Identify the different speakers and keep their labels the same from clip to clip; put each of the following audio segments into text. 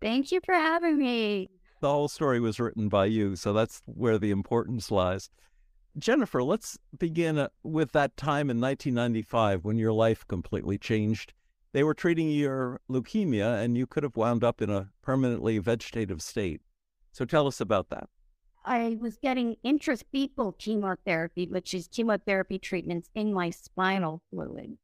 Speaker 1: Thank you for having me.
Speaker 2: The whole story was written by you, so that's where the importance lies. Jennifer, let's begin uh, with that time in 1995 when your life completely changed. They were treating your leukemia, and you could have wound up in a permanently vegetative state. So tell us about that.
Speaker 1: I was getting intrathecal chemotherapy, which is chemotherapy treatments in my spinal fluid.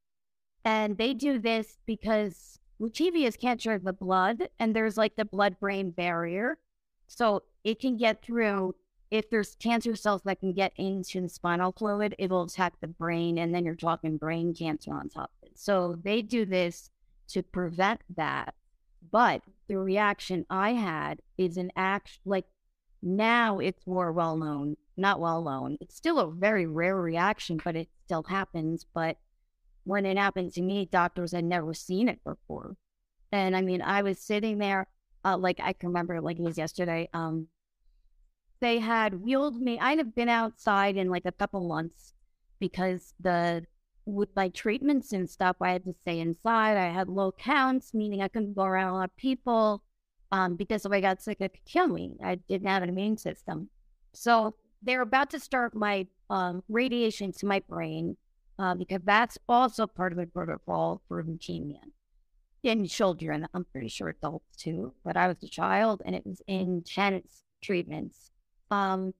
Speaker 1: And they do this because leukemia is cancer of the blood, and there's like the blood brain barrier. So it can get through, if there's cancer cells that can get into the spinal fluid, it will attack the brain, and then you're talking brain cancer on top of it. So they do this to prevent that. But the reaction I had is an act like now it's more well known, not well known. It's still a very rare reaction, but it still happens. But when it happened to me, doctors had never seen it before. And I mean, I was sitting there, uh, like I can remember, like it was yesterday. Um, they had wheeled me. I'd have been outside in like a couple months because the with my treatments and stuff, I had to stay inside. I had low counts, meaning I couldn't go around a lot of people um, because if I got sick, it could kill me. I didn't have an immune system. So they're about to start my um, radiation to my brain uh, because that's also part of the protocol for leukemia in children. I'm pretty sure adults too, but I was a child and it was intense treatments. Um,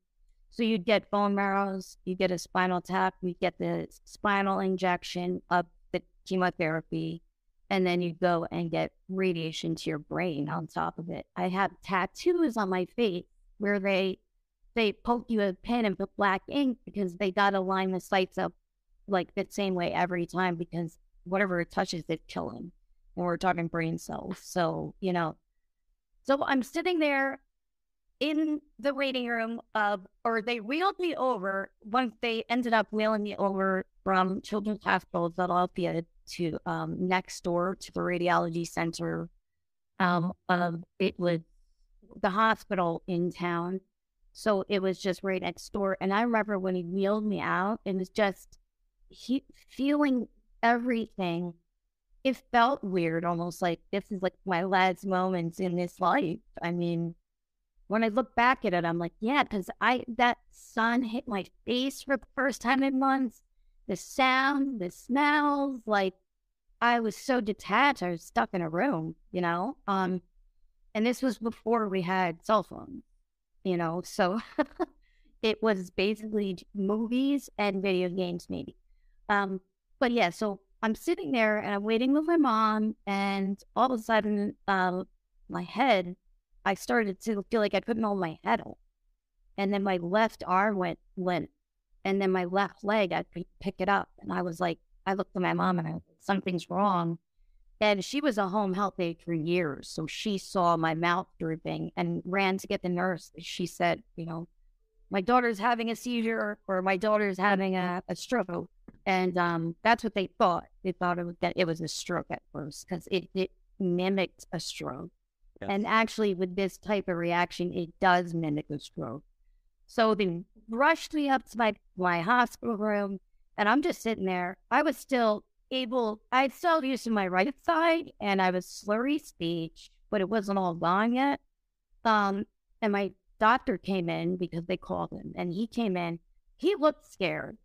Speaker 1: so you'd get bone marrows, you get a spinal tap, you get the spinal injection of the chemotherapy, and then you go and get radiation to your brain on top of it. I have tattoos on my face where they they poke you a pen and put black ink because they gotta line the sites up like the same way every time because whatever it touches it it's killing. And we're talking brain cells. So, you know. So I'm sitting there in the waiting room of or they wheeled me over once they ended up wheeling me over from Children's Hospital Philadelphia to um, next door to the radiology center. Um, um, it was the hospital in town. So it was just right next door. And I remember when he wheeled me out, it was just he feeling everything. It felt weird, almost like this is like my last moments in this life. I mean, when I look back at it, I'm like, yeah, because I that sun hit my face for the first time in months the sound, the smells, like I was so detached. I was stuck in a room, you know? Um, and this was before we had cell phones, you know? So it was basically movies and video games, maybe. Um, but yeah, so I'm sitting there and I'm waiting with my mom, and all of a sudden, uh, my head, I started to feel like I couldn't hold my head up. And then my left arm went limp and then my left leg, I could pick it up. And I was like, I looked at my mom and I was like, something's wrong. And she was a home health aide for years. So she saw my mouth drooping and ran to get the nurse. She said, you know, my daughter's having a seizure or my daughter's having a, a stroke. And um, that's what they thought. They thought it was, that it was a stroke at first because it, it mimicked a stroke. Yes. And actually, with this type of reaction, it does mimic a stroke. So they rushed me up to my, my hospital room, and I'm just sitting there. I was still able, I still used my right side, and I was slurry speech, but it wasn't all gone yet. Um, and my doctor came in because they called him, and he came in. He looked scared.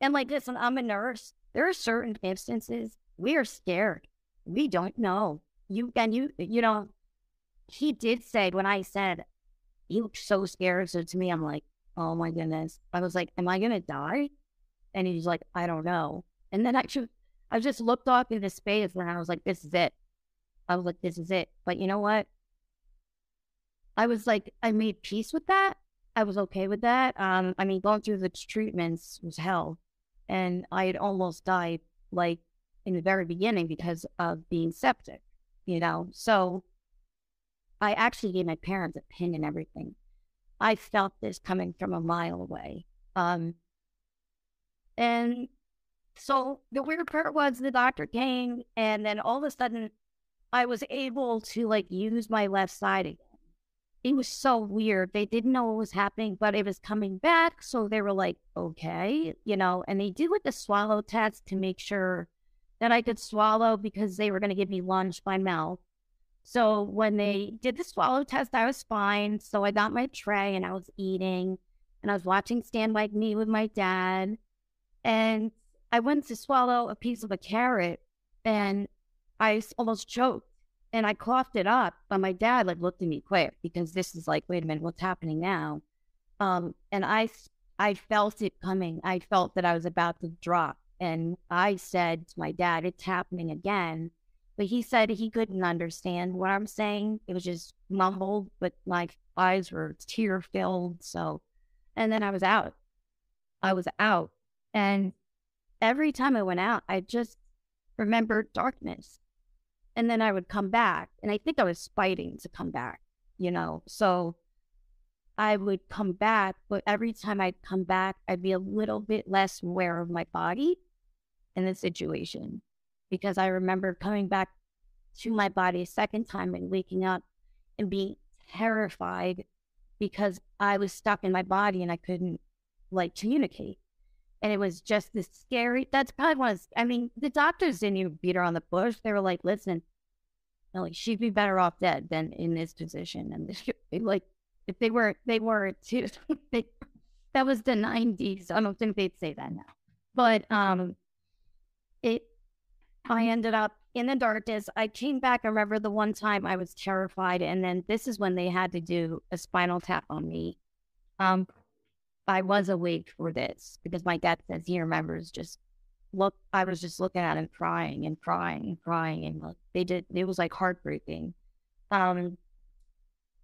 Speaker 1: And like, listen, I'm a nurse. There are certain instances we are scared. We don't know. You and you, you know, he did say when I said he looked so scared. So to me, I'm like, oh my goodness. I was like, am I going to die? And he's like, I don't know. And then actually, I just looked off into space and I was like, this is it. I was like, this is it. But you know what? I was like, I made peace with that. I was okay with that. Um, I mean, going through the treatments was hell. And I had almost died like in the very beginning because of being septic, you know? So I actually gave my parents a pin and everything. I felt this coming from a mile away. Um, and so the weird part was the doctor came, and then all of a sudden, I was able to like use my left side again. It was so weird. They didn't know what was happening, but it was coming back. So they were like, okay, you know, and they did like the swallow test to make sure that I could swallow because they were going to give me lunch by mouth. So when they did the swallow test, I was fine. So I got my tray and I was eating and I was watching Stand By Me with my dad. And I went to swallow a piece of a carrot and I almost choked and I coughed it up. But my dad like looked at me quick because this is like, wait a minute, what's happening now? Um, and I, I felt it coming. I felt that I was about to drop. And I said to my dad, it's happening again. But he said he couldn't understand what I'm saying. It was just mumbled, but my eyes were tear filled. So, and then I was out. I was out. And every time I went out, I just remembered darkness. And then I would come back. And I think I was fighting to come back, you know? So I would come back, but every time I'd come back, I'd be a little bit less aware of my body in the situation because I remember coming back to my body a second time and waking up and being terrified because I was stuck in my body and I couldn't like communicate. And it was just this scary. That's probably one of, I mean, the doctors didn't even beat her on the bush. They were like, listen, like she'd be better off dead than in this position. And like, if they were, they were too. they, that was the 90s. I don't think they'd say that now. But um, it I ended up in the darkness. I came back. I remember the one time I was terrified, and then this is when they had to do a spinal tap on me. Um, I was awake for this because my dad says he remembers just look. I was just looking at him crying and crying and crying, and look, they did. It was like heartbreaking. Um,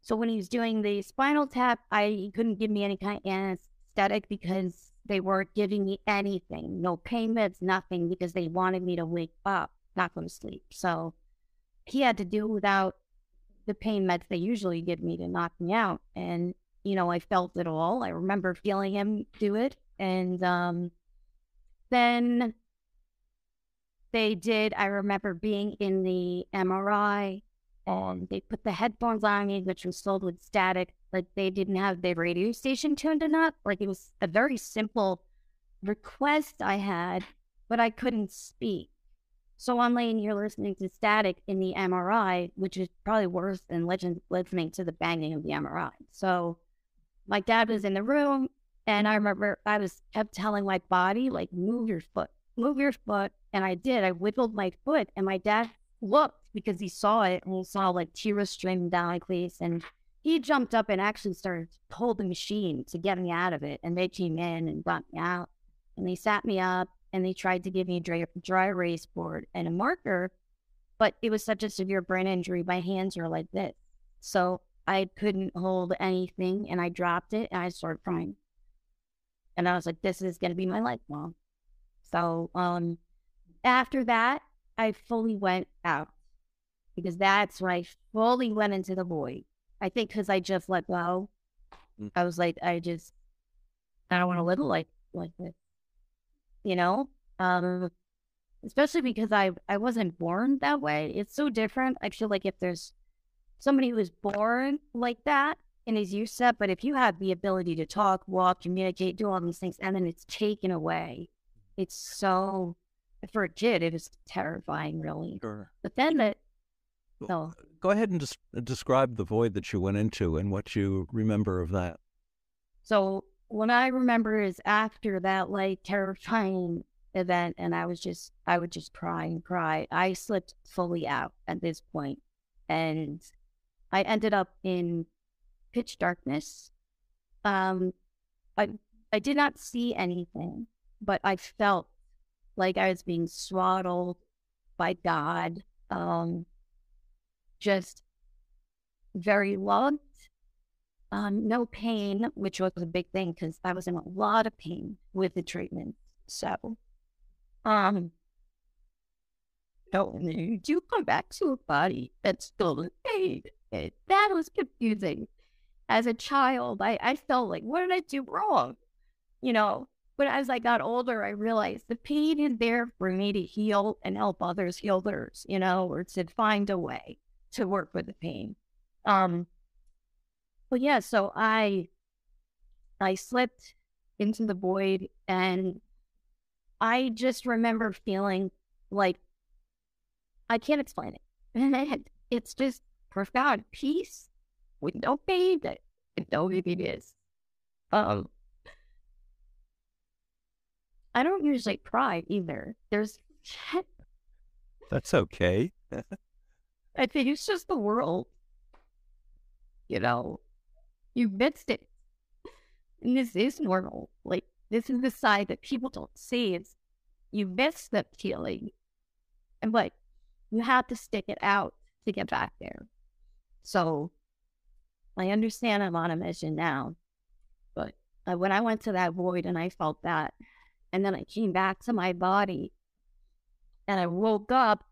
Speaker 1: so when he was doing the spinal tap, I he couldn't give me any kind of anesthetic because they weren't giving me anything, no pain meds, nothing, because they wanted me to wake up, not go to sleep. So he had to do without the pain meds they usually give me to knock me out. And, you know, I felt it all. I remember feeling him do it. And um, then they did, I remember being in the MRI and they put the headphones on me, which was filled with static like they didn't have the radio station tuned enough. Like it was a very simple request I had, but I couldn't speak. So I'm laying here listening to static in the MRI, which is probably worse than legend listening to the banging of the MRI. So my dad was in the room, and I remember I was kept telling my body, like, move your foot, move your foot. And I did. I wiggled my foot, and my dad looked because he saw it and he saw like tears streaming down my face. And he jumped up and actually started to hold the machine to get me out of it. And they came in and brought me out and they sat me up and they tried to give me a dry, dry erase board and a marker. But it was such a severe brain injury, my hands were like this. So I couldn't hold anything and I dropped it and I started crying. And I was like, this is going to be my life, mom. So um, after that, I fully went out because that's when I fully went into the void. I think because I just let go. Mm. I was like, I just, I don't want to live like like this, you know. Um, especially because I I wasn't born that way. It's so different. I feel like if there's somebody who was born like that and used to that, but if you have the ability to talk, walk, communicate, do all these things, and then it's taken away, it's so for a kid it is terrifying, really. Sure. But then that
Speaker 2: so oh. uh, go ahead and just uh, describe the void that you went into and what you remember of that.
Speaker 1: So what I remember is after that like terrifying event, and I was just I would just cry and cry. I slipped fully out at this point, and I ended up in pitch darkness. Um, I I did not see anything, but I felt like I was being swaddled by God. Um, just very loved. Um, no pain, which was a big thing because I was in a lot of pain with the treatment. So, um, you do come back to a body that's still in pain. That was confusing. As a child, I, I felt like, what did I do wrong? You know, but as I got older, I realized the pain is there for me to heal and help others heal theirs, you know, or to find a way to work with the pain. Um, but yeah, so I I slipped into the void and I just remember feeling like I can't explain it. it's just profound peace with no pain that no is. Um, I don't usually cry either. There's
Speaker 2: that's okay.
Speaker 1: I think it's just the world. You know, you missed it. And this is normal. Like, this is the side that people don't see. It's you miss the feeling. And like, you have to stick it out to get back there. So I understand I'm on a mission now. But uh, when I went to that void and I felt that, and then I came back to my body and I woke up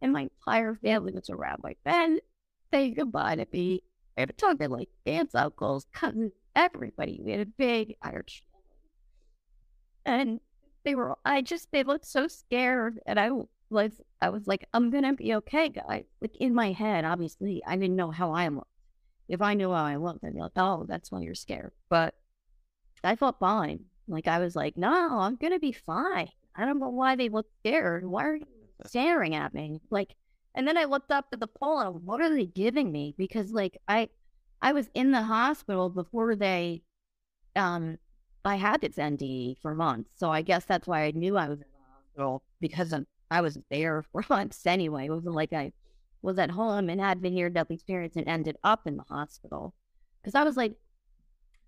Speaker 1: and my entire family was around my bed saying goodbye to me. I had talking like aunts, uncles, cousins, everybody. We had a big Irish and they were. I just they looked so scared, and I was I was like, I'm gonna be okay, guys. Like in my head, obviously, I didn't know how I looked. If I knew how I looked, I'd be like, oh, that's why you're scared. But I felt fine. Like I was like, no, I'm gonna be fine. I don't know why they look scared. Why are you staring at me? Like, and then I looked up at the pole and what are they giving me? Because like I, I was in the hospital before they, um, I had this NDE for months, so I guess that's why I knew I was in the hospital because I was there for months anyway. It wasn't like I was at home and had been near death experience and ended up in the hospital because I was like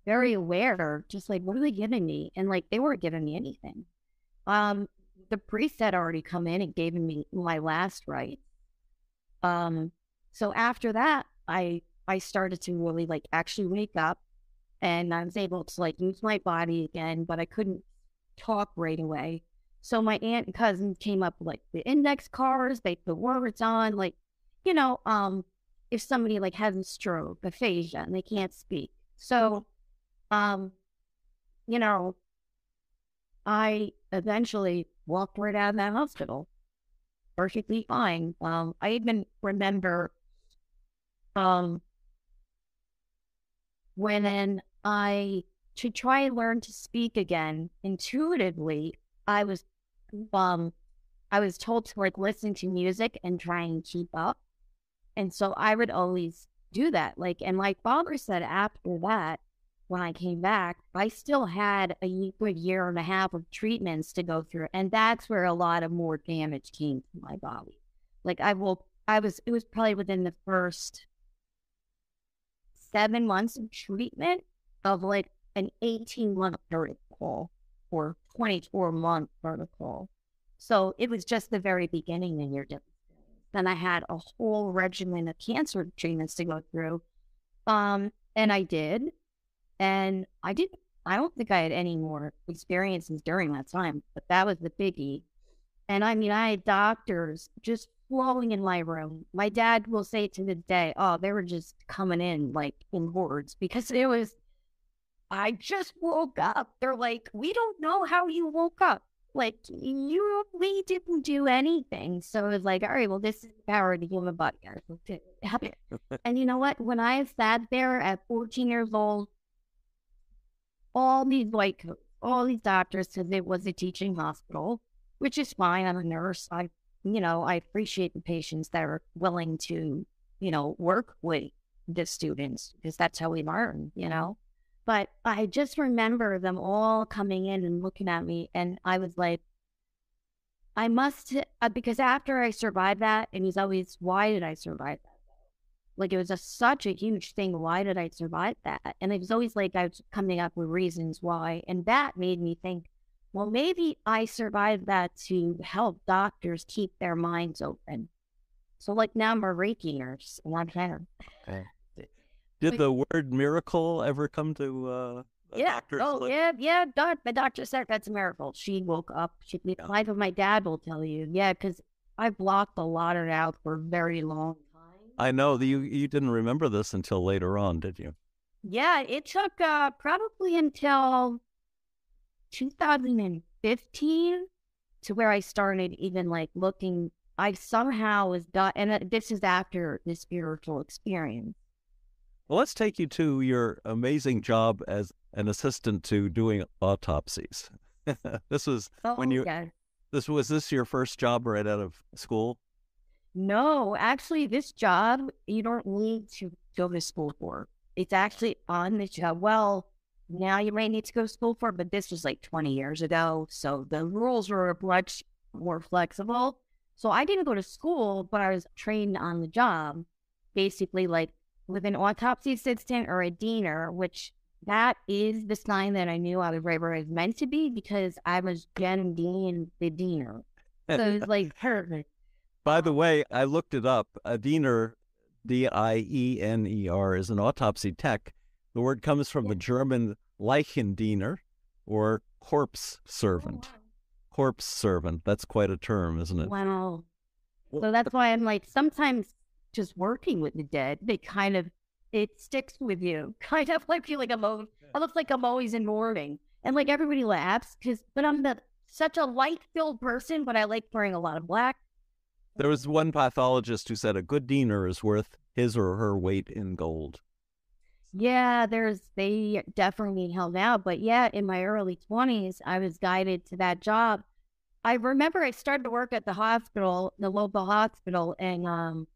Speaker 1: very aware, just like what are they giving me? And like they weren't giving me anything. Um, the priest had already come in and gave me my last rite. Um, so after that, I I started to really like actually wake up, and I was able to like use my body again, but I couldn't talk right away. So my aunt and cousin came up like the index cards, they put words on, like, you know, um, if somebody like has a stroke, aphasia, and they can't speak. So, um, you know, I eventually walked right out of that hospital, perfectly fine. Um, I even remember, um, when I to try and learn to speak again intuitively, I was um I was told to like listen to music and try and keep up. And so I would always do that. Like and like Barbara said after that, when I came back, I still had a good year and a half of treatments to go through. And that's where a lot of more damage came to my body. Like I will I was it was probably within the first seven months of treatment of like an 18 month protocol or 24 month protocol. So it was just the very beginning in your. Then I had a whole regimen of cancer treatments to go through. Um, and I did. And I didn't, I don't think I had any more experiences during that time, but that was the biggie. And I mean, I had doctors just flowing in my room. My dad will say to this day, oh, they were just coming in like in hordes because it was, I just woke up. They're like, we don't know how you woke up. Like, you, we didn't do anything. So it was like, all right, well, this is the power of the human body. and you know what? When I sat there at 14 years old, all these white coats, all these doctors said it was a teaching hospital, which is fine. I'm a nurse. I, you know, I appreciate the patients that are willing to, you know, work with the students because that's how we learn, you know. But I just remember them all coming in and looking at me, and I was like, I must, uh, because after I survived that, and he's always, why did I survive that? Like it was just such a huge thing. Why did I survive that? And it was always like I was coming up with reasons why. And that made me think, well, maybe I survived that to help doctors keep their minds open. So like now I'm a Reiki nurse and I'm better. Okay.
Speaker 2: Did the word miracle ever come to uh
Speaker 1: yeah. Oh, yeah, yeah. Doc, the doctor said that's a miracle. She woke up. She, yeah. life of my dad will tell you. Yeah, because I blocked a lot of it out for a very long time.
Speaker 2: I know that you you didn't remember this until later on, did you?
Speaker 1: Yeah, it took uh, probably until 2015 to where I started even like looking. I somehow was done, and uh, this is after the spiritual experience.
Speaker 2: Well, let's take you to your amazing job as an assistant to doing autopsies. this was
Speaker 1: oh,
Speaker 2: when you. This was this your first job right out of school?
Speaker 1: No, actually, this job you don't need to go to school for. It's actually on the job. Well, now you might need to go to school for, but this was like 20 years ago. So the rules were much more flexible. So I didn't go to school, but I was trained on the job, basically like with an autopsy assistant or a diener, which that is the sign that I knew I was right where I was meant to be because I was Jen Dean, the diener. So it's like perfect.
Speaker 2: By the way, I looked it up. A diener, D I E N E R, is an autopsy tech. The word comes from the German Leichendiener or corpse servant.
Speaker 1: Oh,
Speaker 2: Corpse servant. That's quite a term, isn't it?
Speaker 1: wow.
Speaker 2: Well,
Speaker 1: So that's why I'm like, sometimes just working with the dead, they kind of, it sticks with you. Kind of like feel like I'm, al- I look like I'm always in mourning. And like everybody laughs because, but I'm the, such a light filled person, but I like wearing a lot of black.
Speaker 2: There was one pathologist who said a good diener is worth his or her weight in gold.
Speaker 1: Yeah, there's, they definitely held out. But yeah, in my early 20s, I was guided to that job. I remember I started to work at the hospital, the local hospital, and um,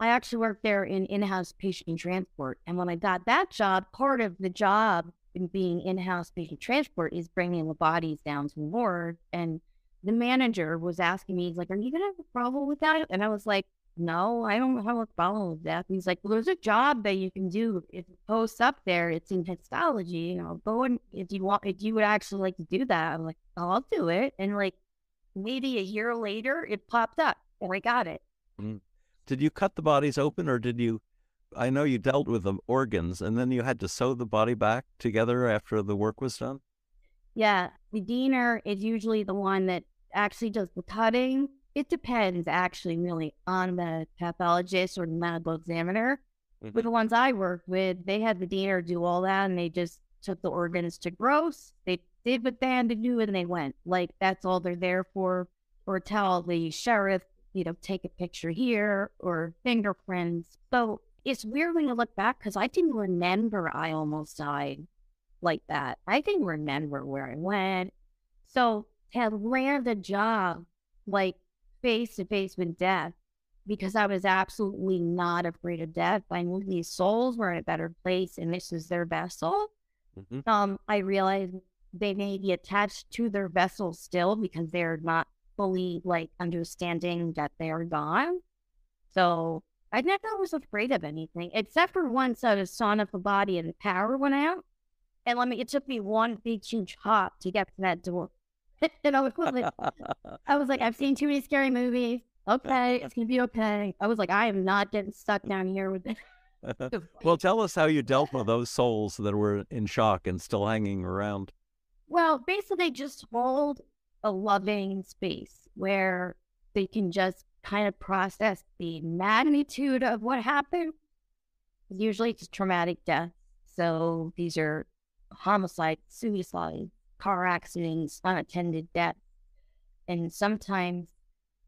Speaker 1: I actually worked there in in-house patient transport. And when I got that job, part of the job in being in-house patient transport is bringing the bodies down to the ward. And the manager was asking me, he's like, "Are you gonna have a problem with that?" And I was like, "No, I don't have a problem with that." He's like, "Well, there's a job that you can do. If it posts up there, it's in histology. You know, go and if you want, if you would actually like to do that." I'm like, oh, "I'll do it." And like maybe a year later, it popped up, and I got it. Mm.
Speaker 2: Did you cut the bodies open or did you? I know you dealt with the organs and then you had to sew the body back together after the work was done?
Speaker 1: Yeah, the diener is usually the one that actually does the cutting. It depends, actually, really, on the pathologist or the medical examiner.
Speaker 2: Mhm.
Speaker 1: With the ones I worked with, they had the diener do all that, and they just took the organs to gross. They did what they had to do, and they went. Like that's all they're there for. Or tell the sheriff, you know, take a picture here or fingerprints. So it's weird when you look back because I didn't remember I almost died like that. I didn't remember where I went. So to land a job like face to face with death because I was absolutely not afraid of death. I knew these souls were in a better place and this is their vessel.
Speaker 2: Mhm.
Speaker 1: Um, I realized they may be attached to their vessel still because they're not fully like understanding that they're gone. So I never was afraid of anything except for once I was up a body and the power went out. And let me, it took me one big huge hop to get to that door. and I was like, I was like, I've seen too many scary movies. Okay, it's gonna be okay. I was like, I am not getting stuck down here with it.
Speaker 2: well, tell us how you dealt with those souls that were in shock and still hanging around.
Speaker 1: Well, basically, just hold a loving space where they can just kind of process the magnitude of what happened. Usually, it's traumatic death. So these are homicide, suicide, car accidents, unattended death. And sometimes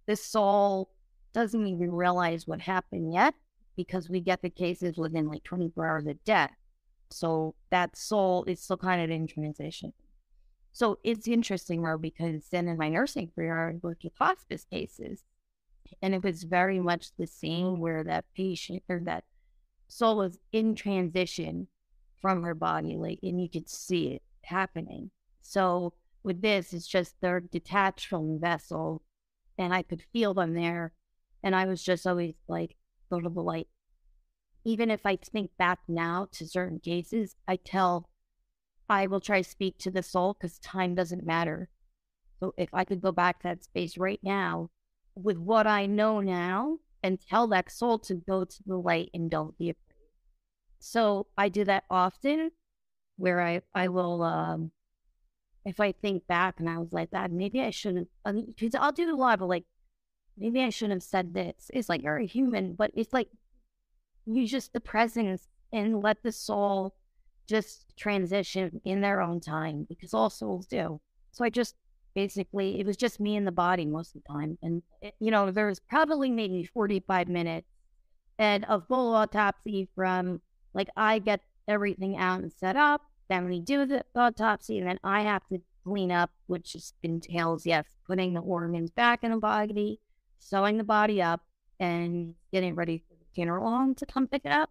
Speaker 1: the soul doesn't even realize what happened yet because we get the cases within like 24 hours of death. So that soul is still kind of in transition. So it's interesting, though, because then in my nursing career, I worked with hospice cases. And it was very much the same where that patient or that soul was in transition from her body, like, and you could see it happening. So with this, it's just they're detached from the vessel, and I could feel them there. And I was just always like, to the light. Even if I think back now to certain cases, I tell, I will try to speak to the soul because time doesn't matter. So if I could go back to that space right now with what I know now and tell that soul to go to the light and don't be afraid. So I do that often where I, I will, um, if I think back and I was like that, maybe I shouldn't, because I'll do a lot of like, maybe I shouldn't have said this. It's like you're a human, but it's like use just the presence and let the soul just transition in their own time because all souls do. So I just basically, it was just me and the body most of the time. And, it, you know, there was probably maybe 45 minutes and a full autopsy from like I get everything out and set up. Then we do the autopsy and then I have to clean up, which just entails, yes, putting the organs back in the body, sewing the body up and getting ready for the funeral home to come pick it up.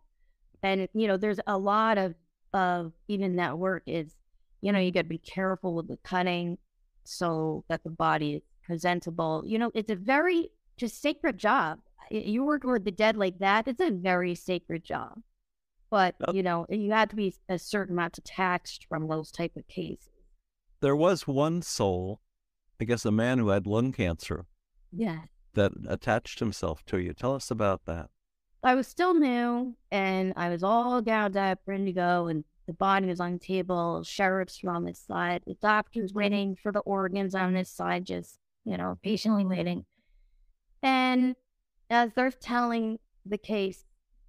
Speaker 1: And you know, there's a lot of of even that work is, you know, you got to be careful with the cutting so that the body is presentable. You know, it's a very just sacred job. You work with the dead like that. It's a very sacred job. But you know, you have to be a certain amount detached from those type of cases.
Speaker 2: There was one soul, I guess, a man who had lung cancer.
Speaker 1: Yeah.
Speaker 2: That attached himself to you. Tell us about that.
Speaker 1: I was still new and I was all gowned up, ready to go, and the body was on the table, sheriffs were on this side, the doctor's mm-hmm. waiting for the organs on this side, just, you know, patiently waiting. And as they're telling the case,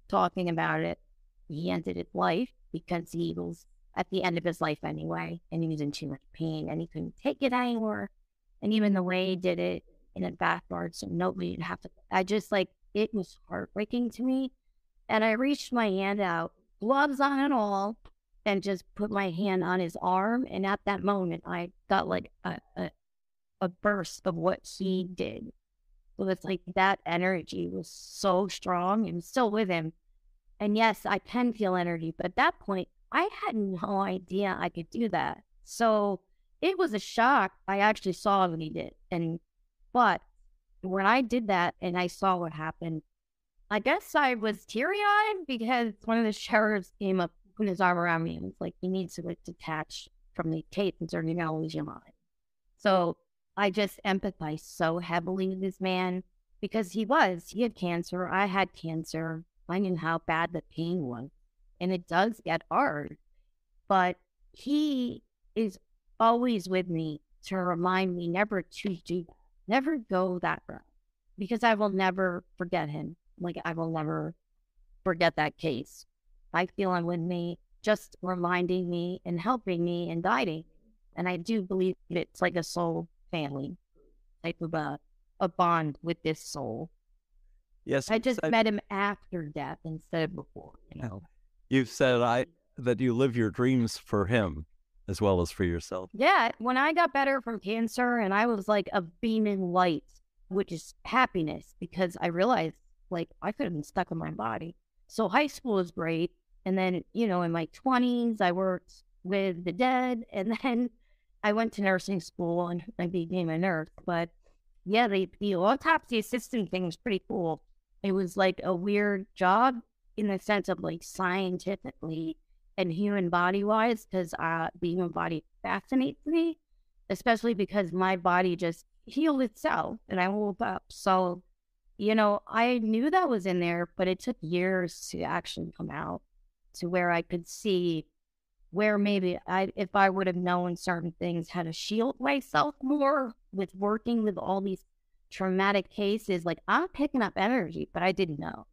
Speaker 1: talking about it, he ended his life because he was at the end of his life anyway, and he was in too much pain and he couldn't take it anymore. And even the way he did it in a backyard, so nobody would have to. I just like it was heartbreaking to me. And I reached my hand out, gloves on and all, and just put my hand on his arm. And at that moment, I got like a, a, a burst of what he mm. did. So it's like that energy was so strong and still with him. And yes, I can feel energy, but at that point, I had no idea I could do that. So it was a shock. I actually saw what he did. And, but when I did that and I saw what happened, I guess I was teary eyed because one of the sheriffs came up, put his arm around me and was like, "You need to like detach from the tape and you're lose your mind." So I just empathized so heavily with this man because he was, he had cancer. I had cancer. I knew how bad the pain was. And it does get hard. But he is always with me to remind me never to do that never go that route because I will never forget him. Like I will never forget that case. I feel him with me, just reminding me and helping me and guiding. And I do believe it's like a soul family type of a, a bond with this soul.
Speaker 2: Yes.
Speaker 1: I just met him after death instead of before, you know.
Speaker 2: You've said I that you live your dreams for him as well as for yourself.
Speaker 1: Yeah. When I got better from cancer and I was like a beaming light, which is happiness because I realized like I could have been stuck in my body. So high school was great. And then, you know, in my 20s, I worked with the dead. And then I went to nursing school and I became a nurse. But yeah, the, the autopsy assistant thing was pretty cool. It was like a weird job in the sense of like scientifically and human body wise because uh, the human body fascinates me, especially because my body just healed itself and I woke up. So, you know, I knew that was in there, but it took years to actually come out to where I could see where maybe I, if I would have known certain things, how to shield myself more with working with all these traumatic cases. Like I'm picking up energy, but I didn't know.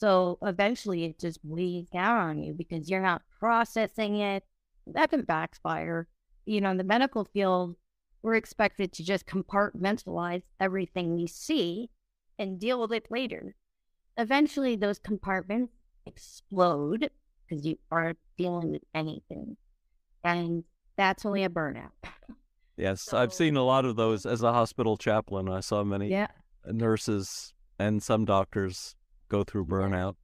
Speaker 1: So eventually it just weighs down on you because you're not processing it. That can backfire. You know, in the medical field, we're expected to just compartmentalize everything we see and deal with it later. Eventually, those compartments explode because you aren't dealing with anything. And that's only a burnout.
Speaker 2: Yes, so, I've seen a lot of those as a hospital chaplain. I saw many yeah. nurses and some doctors go through burnout.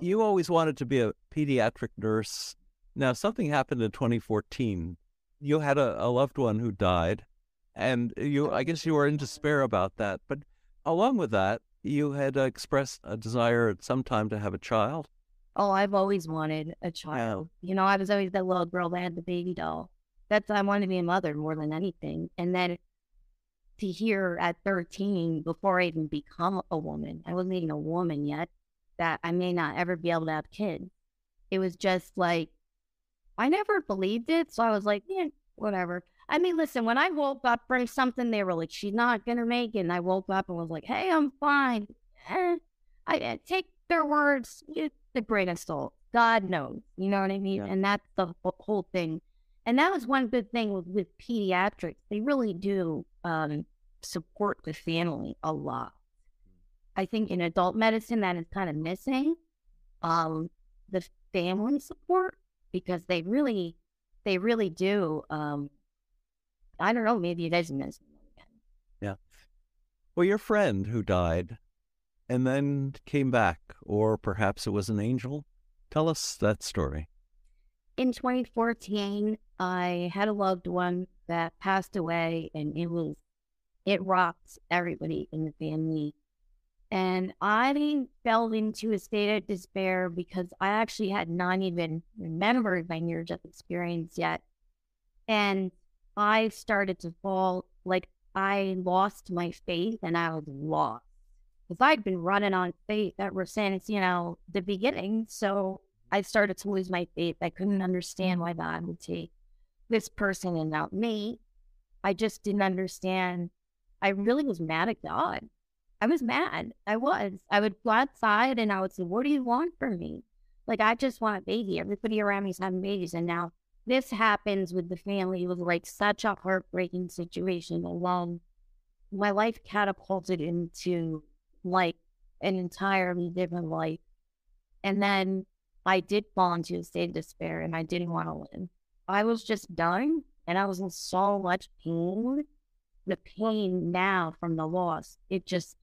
Speaker 2: You always wanted to be a pediatric nurse. Now, something happened in 2014. You had a, a loved one who died, and you, I guess you were in despair about that. But along with that, you had expressed a desire at some time to have a child.
Speaker 1: Oh, I've always wanted a child. Yeah. You know, I was always that little girl that had the baby doll. That's I wanted to be a mother more than anything. And then to hear at 13, before I even become a woman, I wasn't even a woman yet, that I may not ever be able to have kids. It was just like, I never believed it. So I was like, yeah, whatever. I mean, listen, when I woke up from something, they were like, she's not going to make it. And I woke up and was like, hey, I'm fine. Eh, I, I eh, take their words with the grain of salt. God knows. You know what I mean? Yeah. And that's the whole thing. And that was one good thing with, with pediatrics. They really do um, support the family a lot. I think in adult medicine that is kind of missing um, the family support because they really, they really do. Um, I don't know, maybe it is missing.
Speaker 2: Yeah. Well, your friend who died and then came back, or perhaps it was an angel. Tell us that story.
Speaker 1: In 2014, I had a loved one that passed away, and it was it rocked everybody in the family. And I fell into a state of despair because I actually had not even remembered my near death experience yet. And I started to fall like I lost my faith and I was lost. Because I'd been running on faith ever since, you know, the beginning. So I started to lose my faith. I couldn't understand mm-hmm. why God would take this person and not me. I just didn't understand. I really was mad at God. I was mad. I was. I would go outside and I would say, What do you want from me? Like, I just want a baby. Everybody around me is having babies. And now this happens with the family. It was like such a heartbreaking situation. Alone, my life catapulted into like an entirely different life. And then I did fall into a state of despair and I didn't want to live. I was just done and I was in so much pain. The pain now from the loss, it just,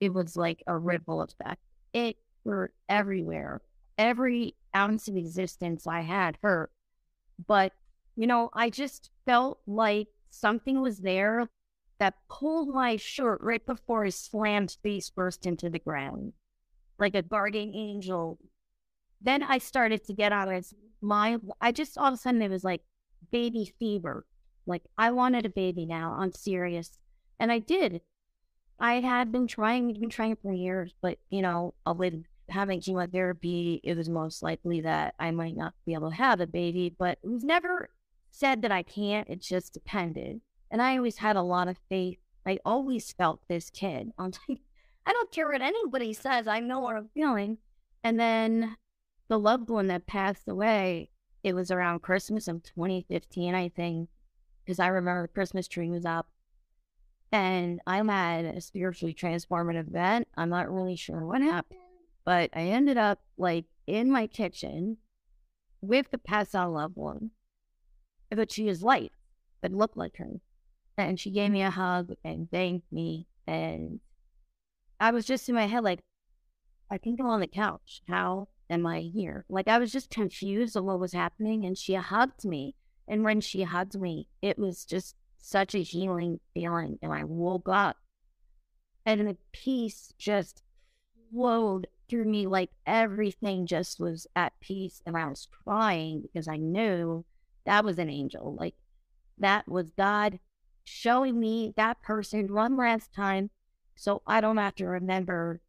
Speaker 1: it was like a ripple effect. It hurt everywhere. Every ounce of existence I had hurt. But, you know, I just felt like something was there that pulled my shirt right before his slammed face burst into the ground, like a guardian angel. Then I started to get on his my I just all of a sudden it was like baby fever. Like I wanted a baby now. I'm serious, and I did. I had been trying, been trying for years, but you know, uh, with having chemotherapy, it was most likely that I might not be able to have a baby. But it was never said that I can't. It just depended. And I always had a lot of faith. I always felt this kid. I'm like, I don't care what anybody says. I know what I'm feeling. And then the loved one that passed away, it was around Christmas of 2015, I think, because I remember the Christmas tree was up. And I'm at a spiritually transformative event. I'm not really sure what happened, but I ended up like in my kitchen with the passed out loved one, but she is light, but looked like her and she gave me a hug and thanked me. And I was just in my head, like, I think I'm on the couch. How am I here? Like, I was just confused of what was happening. And she hugged me. And when she hugged me, it was just such a healing feeling. And I woke up and the peace just flowed through me like everything just was at peace. And I was crying because I knew that was an angel. Like, that was God showing me that person one last time so I don't have to remember.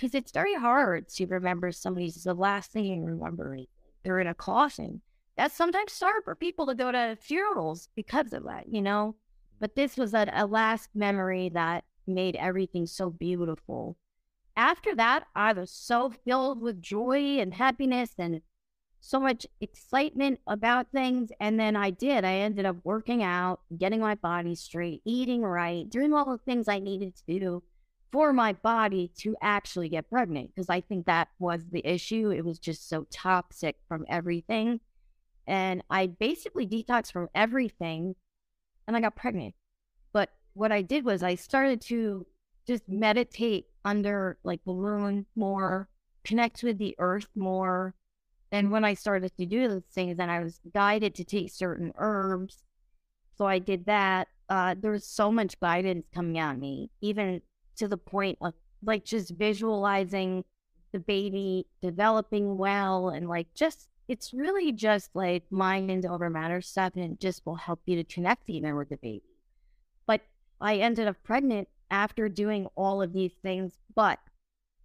Speaker 1: Because it's very hard to remember somebody's the last thing you remember. They're in a coffin. That's sometimes hard for people to go to funerals because of that, you know? But this was a, a last memory that made everything so beautiful. After that, I was so filled with joy and happiness and so much excitement about things. And then I did. I ended up working out, getting my body straight, eating right, doing all the things I needed to do for my body to actually get pregnant. Because I think that was the issue. It was just so toxic from everything. And I basically detoxed from everything and I got pregnant. But what I did was I started to just meditate under like the moon more, connect with the earth more, and when I started to do those things, and I was guided to take certain herbs, so I did that. Uh, there was so much guidance coming at me, even to the point of like just visualizing the baby developing well, and like just it's really just like mind over matter stuff, and it just will help you to connect even with the baby. But I ended up pregnant after doing all of these things, but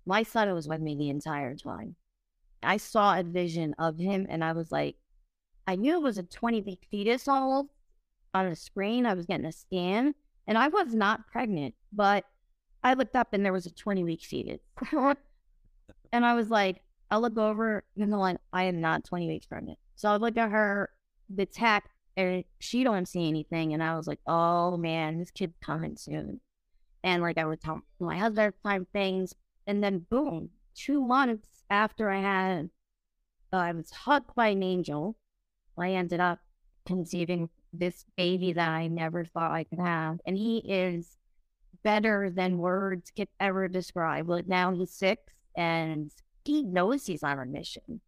Speaker 1: my son was with me the entire time. I saw a vision of him and I was like, I knew it was a 20 week fetus all on the screen. I was getting a scan and I was not pregnant, but I looked up and there was a 20 week fetus. and I was like, I look over and I'm like, I am not 20 weeks pregnant. So I look at her, the tech, and she don't see anything. And I was like, oh man, this kid's coming soon. And like I would tell my husband time things. And then boom, two months after I had, uh, I was hugged by an angel. I ended up conceiving this baby that I never thought I could have. And he is better than words could ever describe. Like now he's six and he knows he's on a mission.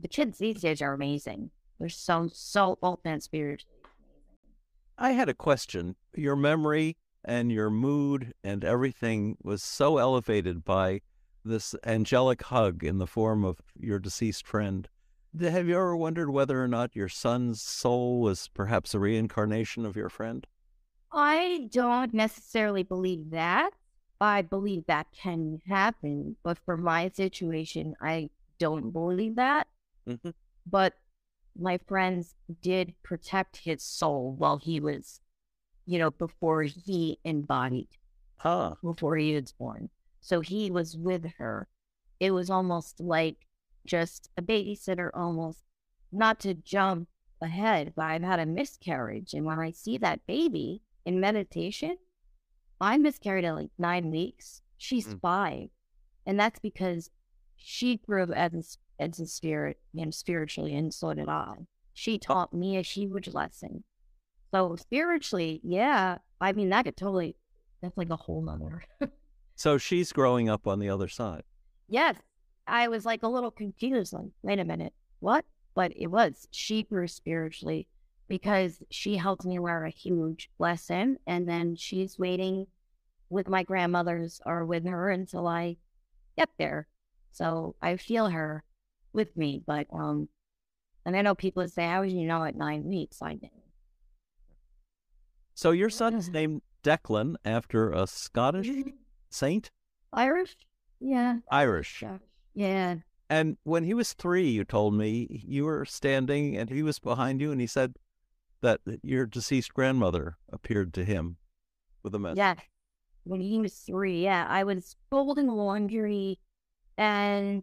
Speaker 1: The kids these days are amazing. They're so, so open spiritually. Amazing.
Speaker 2: I had a question. Your memory and your mood and everything was so elevated by this angelic hug in the form of your deceased friend. Have you ever wondered whether or not your son's soul was perhaps a reincarnation of your friend?
Speaker 1: I don't necessarily believe that. I believe that can happen, but for my situation, I don't believe that. Mm-hmm. But my friends did protect his soul while he was, you know, before he embodied,
Speaker 2: huh.
Speaker 1: before he was born. So he was with her. It was almost like just a babysitter, almost not to jump ahead, but I've had a miscarriage. And when I see that baby in meditation, I miscarried at like nine weeks. She's mm. five. And that's because she grew up as a, as a spirit and spiritually, and so did I. She taught me a huge lesson. So spiritually, yeah, I mean, that could totally, that's like a whole nother.
Speaker 2: So she's growing up on the other side.
Speaker 1: Yes. I was like a little confused, like, wait a minute, what? But it was. She grew spiritually because she helped me learn a huge lesson. And then she's waiting with my grandmothers or with her until I get there. So I feel her with me. But, um, and I know people say, how did you know at nine weeks? I didn't.
Speaker 2: So your son is named Declan after a Scottish Saint?
Speaker 1: Irish? Yeah.
Speaker 2: Irish.
Speaker 1: Yeah.
Speaker 2: And when he was three, you told me you were standing and he was behind you, and he said that your deceased grandmother appeared to him with a message.
Speaker 1: Yeah. When he was three, yeah. I was folding laundry and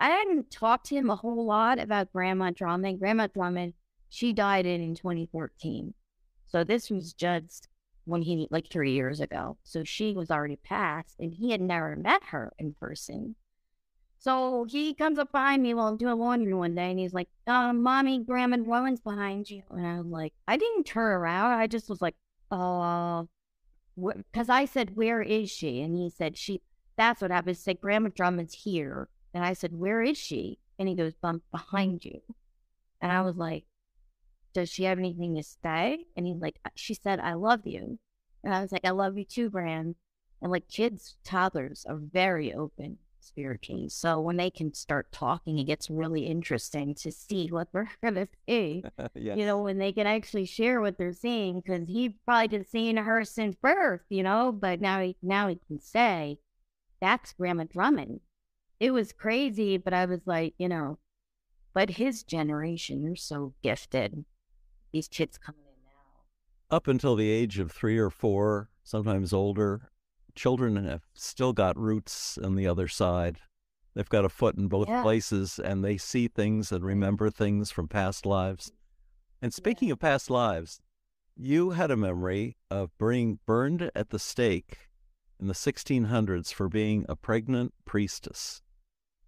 Speaker 1: I hadn't talked to him a whole lot about Grandma Drummond. Grandma Drummond, she died in, in 2014. So this was just when he like three years ago. So she was already passed and he had never met her in person. So he comes up behind me while I'm doing laundry one day and he's like, um, mommy, grandma woman's behind you. And I was like, I didn't turn around. I just was like, oh, uh, because I said, where is she? And he said, she, that's what happened. He said, Grandma Drummond's here. And I said, where is she? And he goes, bump behind you. And I was like, does she have anything to say? And he's like, uh, she said, I love you. And I was like, I love you too, Bran. And like kids, toddlers are very open spiritually. So when they can start talking, it gets really interesting to see what they're going to see. yes. You know, when they can actually share what they're seeing, because he probably been seeing her since birth, you know, but now he, now he can say, that's Grandma Drummond. It was crazy, but I was like, you know, but his generation, they're so gifted these kids coming in now.
Speaker 2: Up until the age of three or four, sometimes older, children have still got roots on the other side. They've got a foot in both yeah. places and they see things and remember things from past lives. And speaking yeah. of past lives, you had a memory of being burned at the stake in the 1600s for being a pregnant priestess.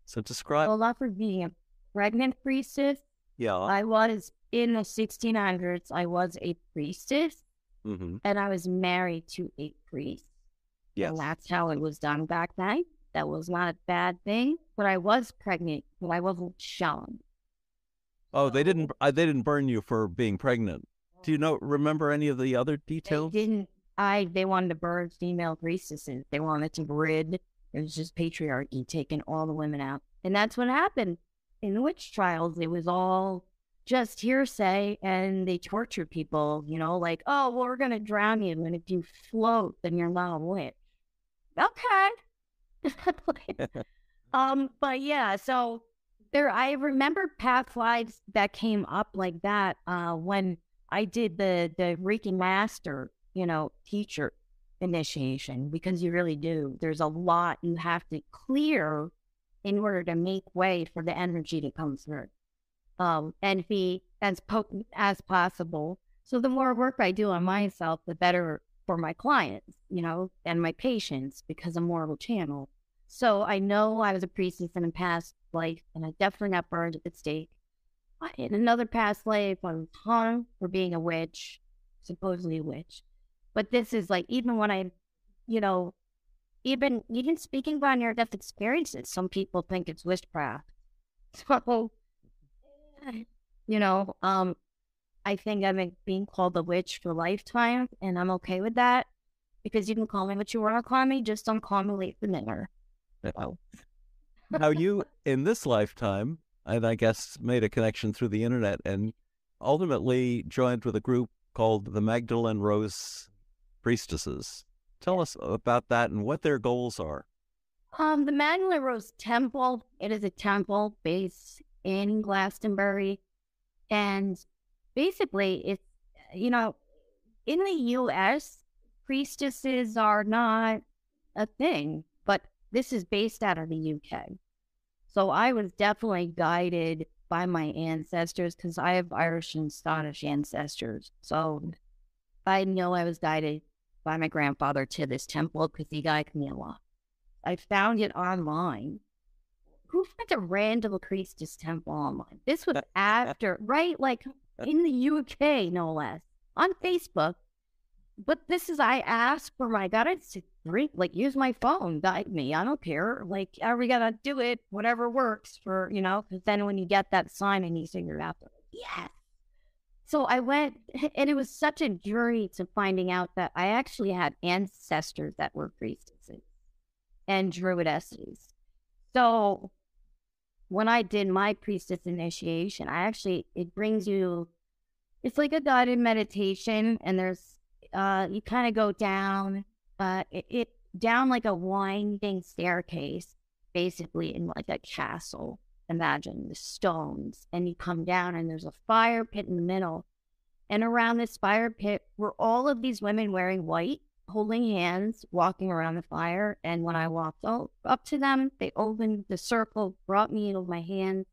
Speaker 2: So describe.
Speaker 1: Well, not for being a pregnant priestess.
Speaker 2: Yeah.
Speaker 1: I was in the 1600s, I was a priestess mm-hmm. and I was married to a priest.
Speaker 2: Yes.
Speaker 1: And that's how it was done back then. That was not a bad thing, but I was pregnant, but I wasn't shown.
Speaker 2: Oh, they didn't. Uh, they didn't burn you for being pregnant. Do you know? Remember any of the other details?
Speaker 1: They didn't. I. They wanted to burn female priestesses. They wanted to rid. It was just patriarchy taking all the women out, and that's what happened in the witch trials. It was all just hearsay and they torture people, you know, like, oh, well, we're going to drown you. And if you float, then you're not a witch. Okay. um, but yeah, so there, I remember past lives that came up like that uh, when I did the, the Reiki Master, you know, teacher initiation, because you really do. There's a lot you have to clear in order to make way for the energy to come through um, and be as potent as possible. So the more work I do on myself, the better for my clients, you know, and my patients because I'm more of a channel. So I know I was a priestess in a past life, and I definitely got burned at the stake. In another past life, I was hung for being a witch, supposedly a witch. But this is like even when I you know, even even speaking about near death experiences, some people think it's witchcraft. So, you know, um, I think I'm being called a witch for a lifetime, and I'm okay with that because you can call me what you want to call me, just don't call me late for dinner.
Speaker 2: Oh. now, you in this lifetime, and I guess made a connection through the internet, and ultimately joined with a group called the Magdalene Rose Priestesses. Tell us about that and what their goals are.
Speaker 1: Um, the Magdalene Rose Temple. It is a temple based in Glastonbury, and basically, it's you know, in the U.S., priestesses are not a thing, but this is based out of the UK. So I was definitely guided by my ancestors because I have Irish and Scottish ancestors. So I know I was guided by my grandfather to this temple because he guided me a lot. I found it online. Who finds a random priestess temple online? This was after, right? Like in the UK, no less, on Facebook but this is I asked for my guidance to like use my phone, guide me. I don't care. Like, are we gonna do it? Whatever works for you know. Because then when you get that sign and you figure it out, yes. So I went, and it was such a journey to finding out that I actually had ancestors that were priestesses and druidesses. So when I did my priestess initiation, I actually it brings you. It's like a guided meditation, and there's uh, you kind of go down, uh, it, it down like a winding staircase, basically in like a castle. Imagine the stones, and you come down, and there's a fire pit in the middle. And around this fire pit were all of these women wearing white, holding hands, walking around the fire. And when I walked up to them, they opened the circle, brought me in with my hands,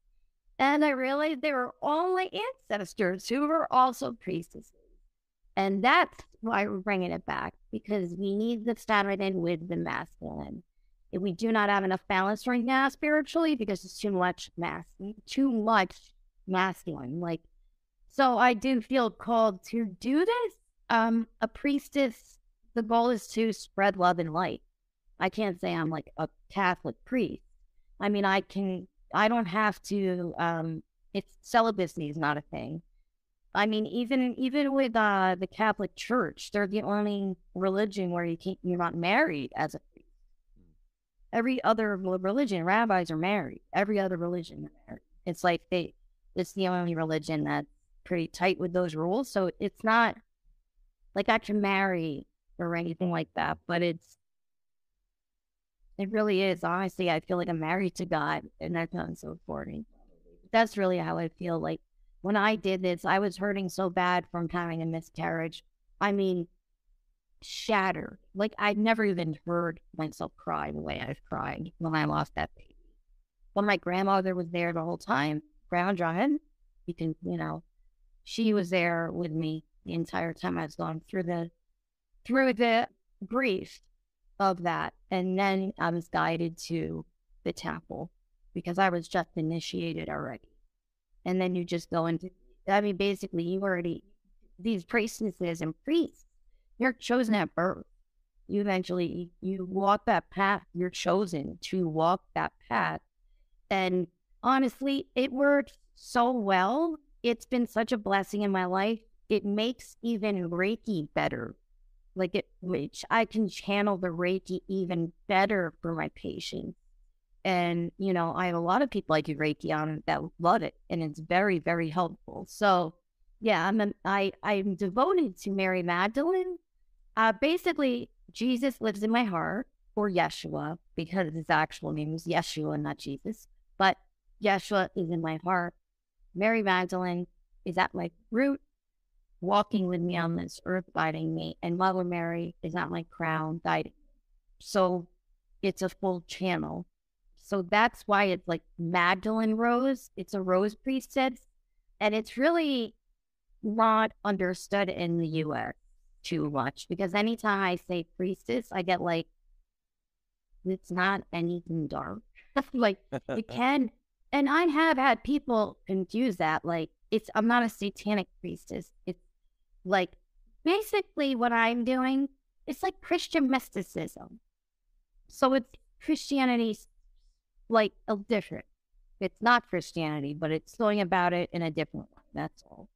Speaker 1: and I realized they were all my ancestors who were also priestesses. And that's why we're bringing it back because we need the feminine with the masculine. If we do not have enough balance right now spiritually because it's too much mass, too much masculine. Like, so I do feel called to do this. Um, a priestess, the goal is to spread love and light. I can't say I'm like a Catholic priest. I mean, I can, I don't have to, um, it's celibacy is not a thing. I mean, even even with uh, the Catholic Church, they're the only religion where you can't, you're not married as a priest. Every other religion, rabbis are married. Every other religion. It's like they, it's the only religion that's pretty tight with those rules. So it's not like I can marry or anything like that, but it's it really is. Honestly, I feel like I'm married to God, and that's not so important. That's really how I feel. Like when I did this, I was hurting so bad from having a miscarriage. I mean, shattered. Like I'd never even heard myself cry the way I've cried when I lost that baby. Well, my grandmother was there the whole time, Brown John. You can, you know, she was there with me the entire time I was going through the through the grief of that. And then I was guided to the temple because I was just initiated already and then you just go into I mean, basically, you already these priestesses and priests, you're chosen at birth. You eventually you walk that path. You're chosen to walk that path, and honestly, it worked so well. It's been such a blessing in my life. It makes even Reiki better. Like it, which I can channel the Reiki even better for my patients and, you know, I have a lot of people I do Reiki on that love it. And it's very, very helpful. So, yeah, I'm a, I, I'm devoted to Mary Magdalene. Uh, basically, Jesus lives in my heart, or Yeshua, because his actual name is Yeshua, not Jesus. But Yeshua is in my heart. Mary Magdalene is at my root, walking with me on this earth, guiding me. And Mother Mary is at my crown, guiding. So it's a full channel so that's why it's like Magdalene Rose. It's a rose priestess. And it's really not understood in the US too much because anytime I say priestess, I get like, it's not anything dark. like it can. And I have had people confuse that. Like, it's, I'm not a satanic priestess. It's like basically what I'm doing it's like Christian mysticism. So it's Christianity, like a different. It's not Christianity, but it's going about it in a different way. That's all.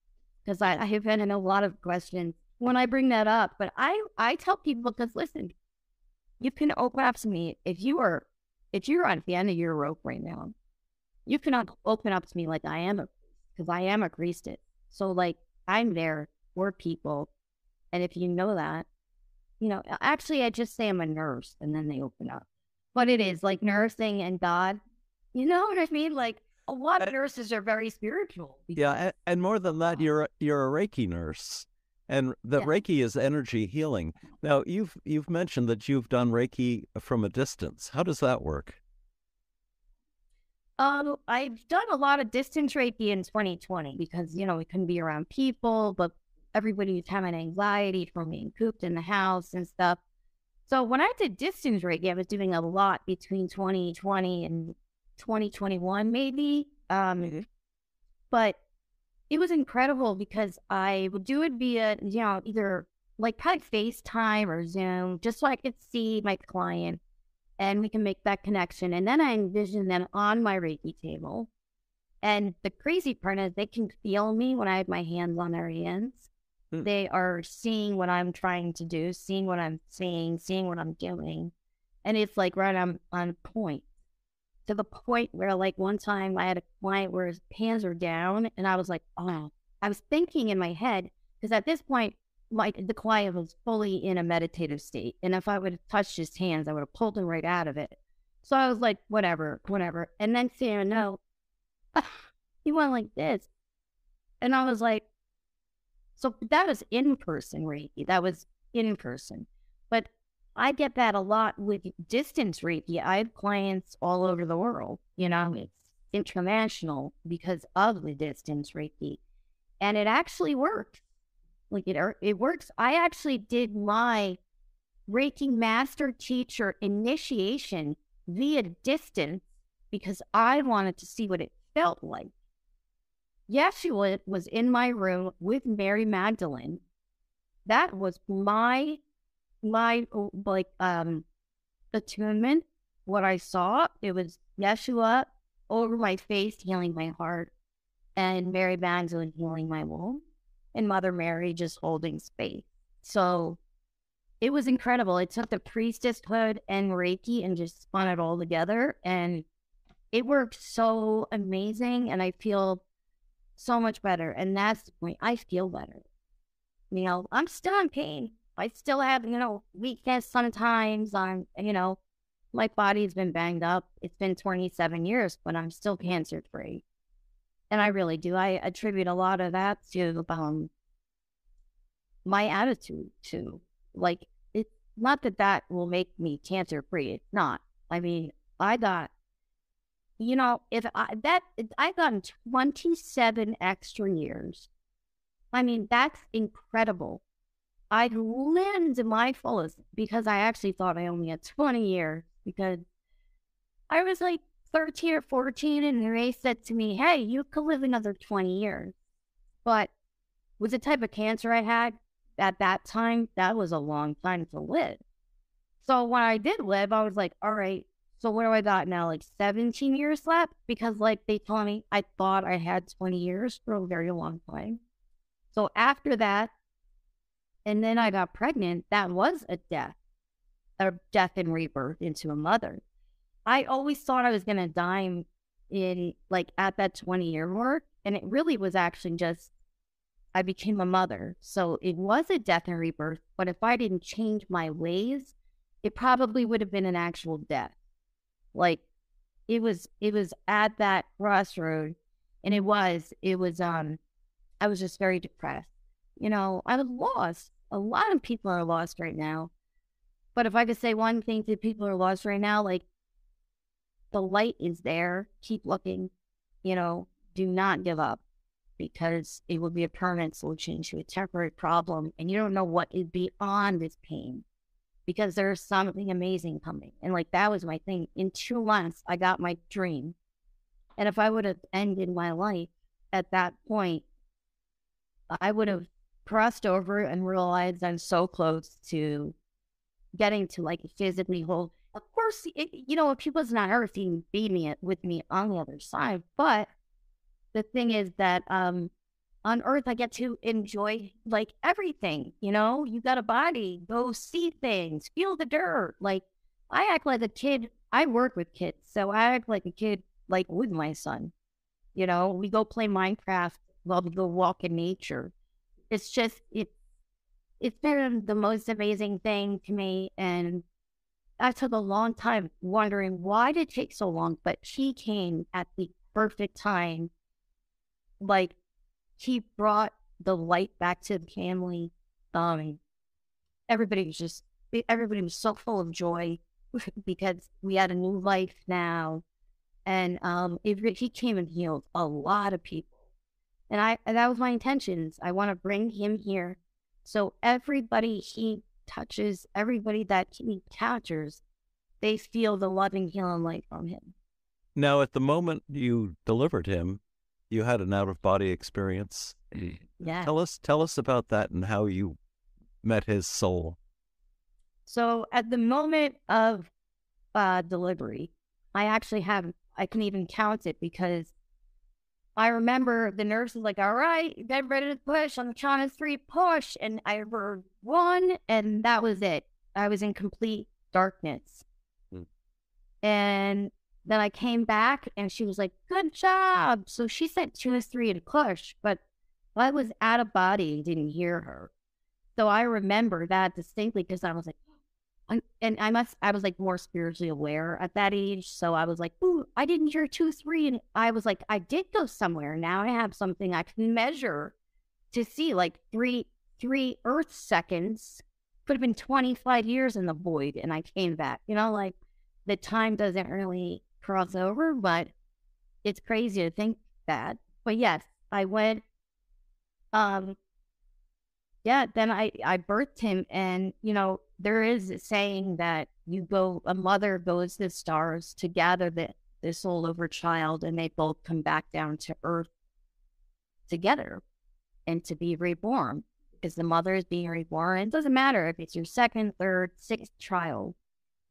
Speaker 1: Because I, I have in a lot of questions when I bring that up. But I, I tell people because listen, you can open up to me if you are if you're at the end of your rope right now, you cannot open up to me like I am a because I am a priestess. So like I'm there for people. And if you know that, you know, actually I just say I'm a nurse and then they open up. But it is like nursing and God. You know what I mean? Like a lot of nurses are very spiritual.
Speaker 2: Yeah, and, and more than that, you're a, you're a Reiki nurse, and the yeah. Reiki is energy healing. Now you've you've mentioned that you've done Reiki from a distance. How does that work?
Speaker 1: Um, I've done a lot of distance Reiki in 2020 because you know we couldn't be around people, but everybody was having anxiety from being cooped in the house and stuff. So when I did distance Reiki, I was doing a lot between 2020 and 2021, maybe. Um, mm-hmm. but it was incredible because I would do it via, you know, either like kind of FaceTime or Zoom, just so I could see my client and we can make that connection. And then I envision them on my Reiki table. And the crazy part is they can feel me when I have my hands on their hands. Hmm. They are seeing what I'm trying to do, seeing what I'm saying, seeing what I'm doing. And it's like right on, on point to the point where, like, one time I had a client where his hands are down, and I was like, oh, I was thinking in my head, because at this point, like the client was fully in a meditative state. And if I would have touched his hands, I would have pulled him right out of it. So I was like, whatever, whatever. And then Sarah, no, he went like this. And I was like, so that was in person Reiki. That was in person. But I get that a lot with distance Reiki. I have clients all over the world. You know, it's international because of the distance Reiki. And it actually works. Like it, er, it works. I actually did my Reiki master teacher initiation via distance because I wanted to see what it felt like. Yeshua was in my room with Mary Magdalene. That was my my oh, like um attunement, what I saw, it was Yeshua over my face healing my heart and Mary Magdalene healing my womb and Mother Mary just holding space. So it was incredible. It took the priestesshood and Reiki and just spun it all together. And it worked so amazing. And I feel so much better. And that's the point. I feel better. You know, I'm still in pain. I still have, you know, weakness sometimes. I'm, you know, my body's been banged up. It's been 27 years, but I'm still cancer free. And I really do. I attribute a lot of that to um, my attitude to like it's not that that will make me cancer free. It's not. I mean, I got, you know, if I that I've gotten 27 extra years. I mean, that's incredible I lived my fullest because I actually thought I only had 20 years because I was like 13 or 14 and Ray said to me, Hey, you could live another 20 years. But with the type of cancer I had at that time, that was a long time to live. So when I did live, I was like, all right, so what do I got now? Like 17 years left? Because like they told me I thought I had 20 years for a very long time. So after that, and then I got pregnant, that was a death, a death and rebirth into a mother. I always thought I was to die in like at that 20 year mark. And it really was actually just, I became a mother. So it was a death and rebirth. But if I didn't change my ways, it probably would have been an actual death. Like it was, it was at that crossroad. And it was, it was, um, I was just very depressed. You know, I was lost a lot of people are lost right now. But if I could say one thing to people who are lost right now, like the light is there. Keep looking. You know, do not give up because it will be a permanent solution to a temporary problem. And you don't know what is beyond this pain because there's something amazing coming. And like that was my thing. In two months, I got my dream. And if I would have ended my life at that point, I would have crossed over and realized I'm so close to getting to like physically hold. Of course, it, you know, if he was not Earth, he'd be me with me on the other side. But the thing is that um, on Earth, I get to enjoy like everything. You know, you got a body, go see things, feel the dirt. Like I act like a kid. I work with kids, so I act like a kid, like with my son. You know, we go play Minecraft while we go walk in nature. It's just it. It's been the most amazing thing to me, and I took a long time wondering why did it take so long, but he came at the perfect time. Like he brought the light back to the family. Um, everybody was just everybody was so full of joy because we had a new life now, and um, it, he came and healed a lot of people, and I and that was my intentions. I want to bring him here, so everybody he touches, everybody that he captures, they feel the loving healing light from him.
Speaker 2: Now, at the moment you delivered him, you had an out of body experience.
Speaker 1: Yeah.
Speaker 2: Tell us tell us about that and how you met his soul.
Speaker 1: So at the moment of uh, delivery, I actually have I can even count it because I remember the nurse was like, "All right, get ready to push on the China three push," and I heard one, and that was it. I was in complete darkness, mm. and then I came back and she was like, good job. So she said two is three and push, but I was out of body and didn't hear her. So I remember that distinctly because I was like, and I must, I was like more spiritually aware at that age. So I was like, ooh, I didn't hear two, three. And I was like, I did go somewhere. Now I have something I can measure to see like three, three earth seconds could have been 25 years in the void. And I came back, you know, like the time doesn't really crossover, but it's crazy to think that. But yes, I went. Um, yeah, then I I birthed him, and you know there is a saying that you go, a mother goes to the stars to gather the the soul of her child, and they both come back down to earth together, and to be reborn. Because the mother is being reborn. It doesn't matter if it's your second, third, sixth child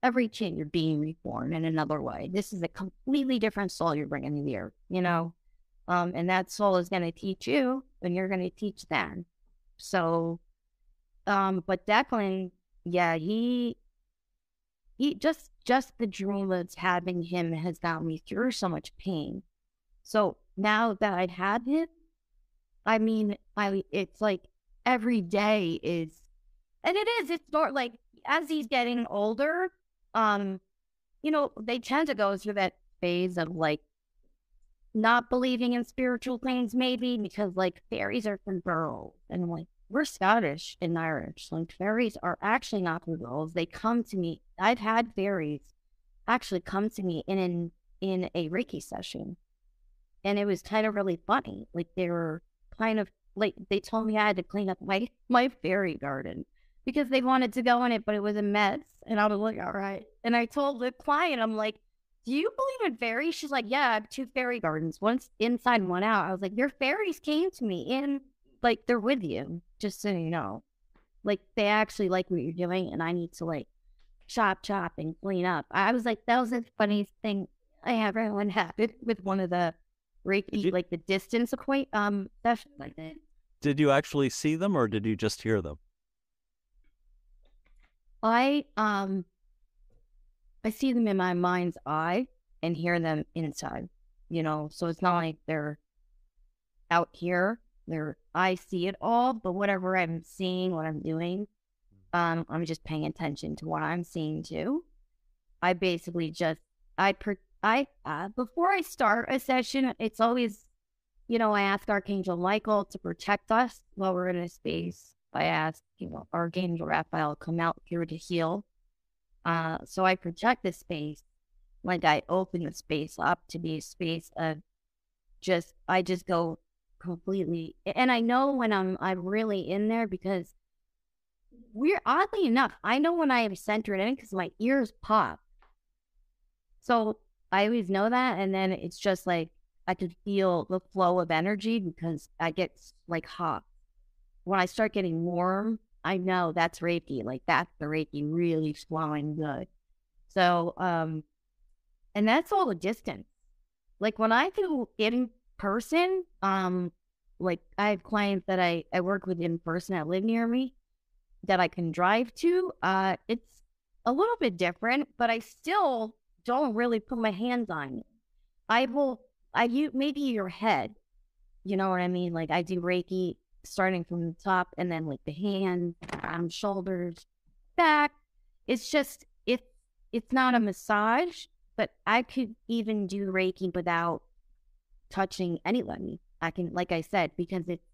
Speaker 1: every kid you're being reborn in another way. This is a completely different soul you're bringing the earth, you know? Um, and that soul is going to teach you and you're going to teach them. So, um, but Declan, yeah, he, he just, just the dream of having him has got me through so much pain. So now that I had him, I mean, I, it's like every day is, and it is, it's not like as he's getting older, um, you know, they tend to go through that phase of like not believing in spiritual things, maybe because like fairies are from girls, and like we're Scottish and Irish. Like fairies are actually not from girls. They come to me. I've had fairies actually come to me in in, in a Reiki session, and it was kind of really funny. Like they were kind of like they told me I had to clean up my my fairy garden because they wanted to go in it, but it was a mess. And I was like, all right. And I told the client, I'm like, do you believe in fairies? She's like, yeah, I have two fairy gardens, one's inside, one out. I was like, your fairies came to me and like they're with you, just so you know. Like they actually like what you're doing, and I need to like chop, chop, and clean up. I was like, that was the funniest thing I ever had with one of the Reiki, you, like the distance Reiki um sessions like that.
Speaker 2: Did you actually see them, or did you just hear them?
Speaker 1: I um I see them in my mind's eye and hear them inside. You know, so it's not like they're out here. They're I see it all, but whatever I'm seeing, what I'm doing, um, I'm just paying attention to what I'm seeing too. I basically just I per I uh, before I start a session, it's always, you know, I ask Archangel Michael to protect us while we're in a space I asked, you know, Archangel Raphael come out here to heal. Uh, so I project the space like I open the space up to be a space of just I just go completely and I know when I'm I'm really in there because we're oddly enough, I know when I am centered in because my ears pop. So I always know that and then it's just like I could feel the flow of energy because I get like hot when I start getting warm I know that's Reiki. Like that's the Reiki really flowing good. So, um, and that's all the distance. Like when I do in person, um, like I have clients that I, I work with in person that live near me that I can drive to. Uh, it's a little bit different, but I still don't really put my hands on it. I will, I you maybe your head, you know what I mean? Like I do Reiki starting from the top and then like the hands, arms, um, shoulders, back. It's just, it's, it's not a massage, but I could even do Reiki without touching anybody. I can, like I said, because it's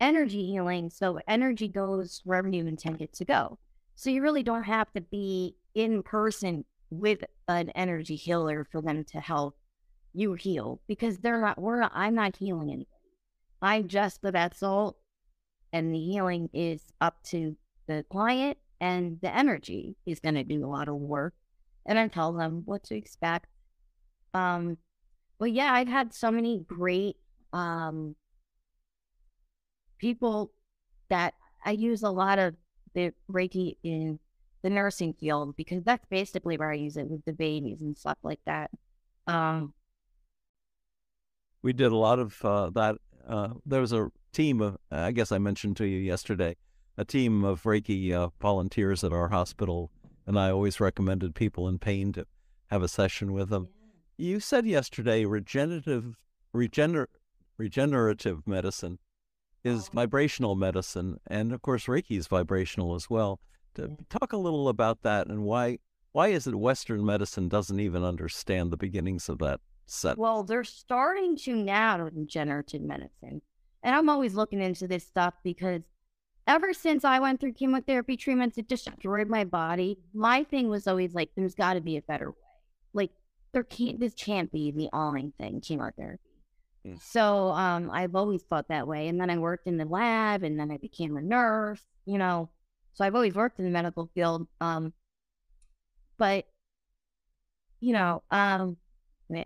Speaker 1: energy healing. So energy goes wherever you intend it to go. So you really don't have to be in person with an energy healer for them to help you heal because they're not, we're I'm not healing anybody. I'm just the vessel and the healing is up to the client and the energy is going to do a lot of work and I tell them what to expect. Um, but yeah, I've had so many great um, people that I use a lot of the Reiki in the nursing field because that's basically where I use it with the babies and stuff like that. Um,
Speaker 2: we did a lot of uh, that. Uh, there was a team of, I guess I mentioned to you yesterday, a team of Reiki uh, volunteers at our hospital, and I always recommended people in pain to have a session with them. Yeah. You said yesterday regenerative, regener, regenerative medicine is oh. vibrational medicine, and of course Reiki is vibrational as well. To talk a little about that and why why is it Western medicine doesn't even understand the beginnings of that set?
Speaker 1: Well, they're starting to now in regenerative medicine. And I'm always looking into this stuff because ever since I went through chemotherapy treatments, it destroyed my body. My thing was always like, there's got to be a better way. Like, there can't, this can't be the only thing, chemotherapy. Mm. So um, I've always thought that way. And then I worked in the lab and then I became a nurse, you know. So I've always worked in the medical field. Um, but, you know, um,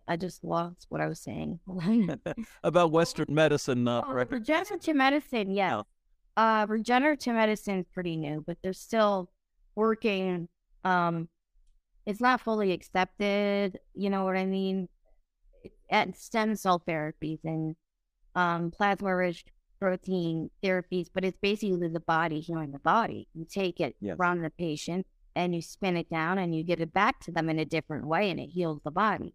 Speaker 1: I just lost what I was saying.
Speaker 2: About Western medicine, uh,
Speaker 1: oh, right? Regenerative medicine, yeah. Oh. Uh, regenerative medicine is pretty new, but they're still working. Um, it's not fully accepted. You know what I mean? At stem cell therapies and um, plasma rich protein therapies, but it's basically the body healing the body. You take it yes. from the patient and you spin it down and you give it back to them in a different way and it heals the body.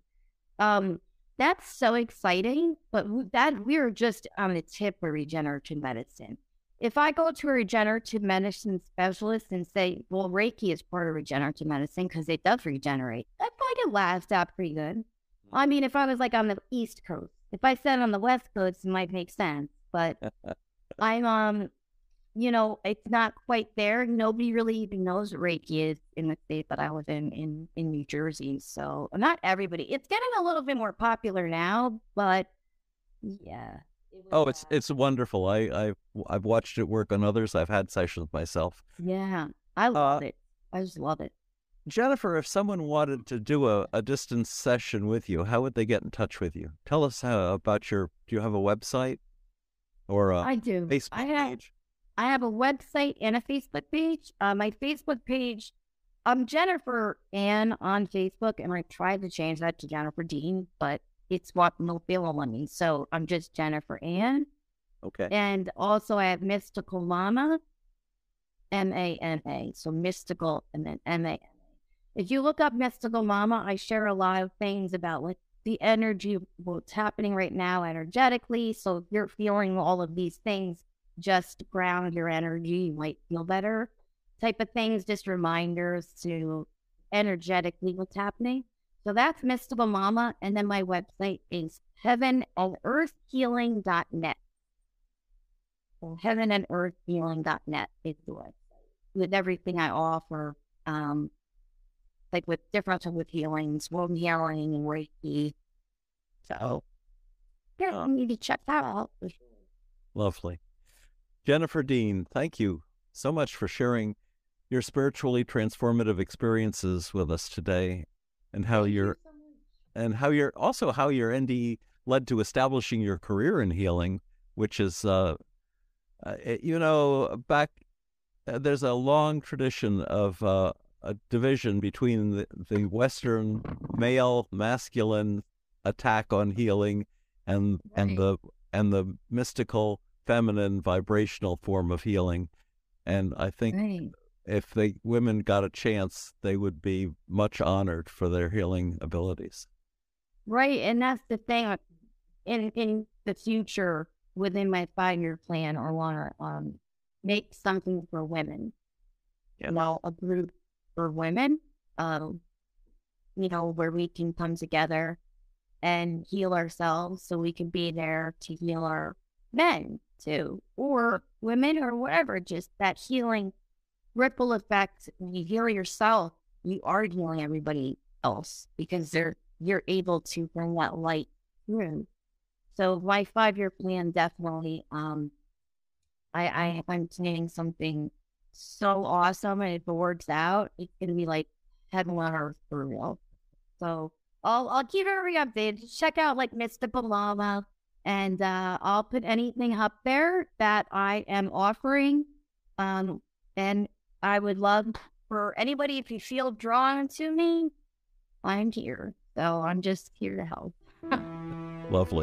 Speaker 1: Um, that's so exciting, but that we're just on the tip of regenerative medicine. If I go to a regenerative medicine specialist and say, well, Reiki is part of regenerative medicine because it does regenerate, that might last out pretty good. I mean, if I was like on the East Coast, if I said on the West Coast, it might make sense but I'm um you know, it's not quite there. Nobody really even knows what Reiki is in the state that I live in, in, in New Jersey. So not everybody. It's getting a little bit more popular now, but yeah.
Speaker 2: It oh, it's it's wonderful. I I I've watched it work on others. I've had sessions myself.
Speaker 1: Yeah, I love uh, it. I just love it.
Speaker 2: Jennifer, if someone wanted to do a, a distance session with you, how would they get in touch with you? Tell us how, about your. Do you have a website? or a I do. Facebook I
Speaker 1: have,
Speaker 2: page?
Speaker 1: I have a website and a Facebook page. Uh, my Facebook page, I'm Jennifer Ann on Facebook, and I tried to change that to Jennifer Dean, but it's what no bill on me. So I'm just Jennifer Ann.
Speaker 2: Okay.
Speaker 1: And also I have Mystical Mana, M A N A. So mystical and then M A N A. If you look up Mystical Mana, I share a lot of things about like the energy, what's happening right now energetically. So if you're feeling all of these things, just ground your energy, you might feel better. Type of things, just reminders to energetically what's happening. So that's Mystical Mana. And then my website is heaven and earth healing.net. So heaven and earth healing.net is the website with everything I offer. Um, like with different with healings, wound healing, and Reiki. So, yeah, you need to check that out.
Speaker 2: Lovely. Jennifer Dean, thank you so much for sharing your spiritually transformative experiences with us today and how thank you're you so and how you're also how your NDE led to establishing your career in healing, which is uh, uh you know back uh, there's a long tradition of uh, a division between the, the Western male masculine attack on healing and right. and the and the mystical feminine vibrational form of healing. And I think right. if the women got a chance, they would be much honored for their healing abilities.
Speaker 1: Right, and that's the thing. Uh, in in the future, within my five year plan, or want to um, make something for women. Yeah. You know, a group for women. Um, you know, where we can come together and heal ourselves, so we can be there to heal our men too, or women, or whatever. Just that healing ripple effect. When you heal yourself, you are healing everybody else because they're you're able to bring that light through. So my five year plan definitely um I I I'm planning something so awesome and if it works out, it's gonna be like heaven on earth for real. So I'll I'll keep everybody updated. Check out like Mystical Mana and uh, I'll put anything up there that I am offering. Um, and I would love for anybody if you feel drawn to me, I'm here. So I'm just here to help.
Speaker 2: Lovely.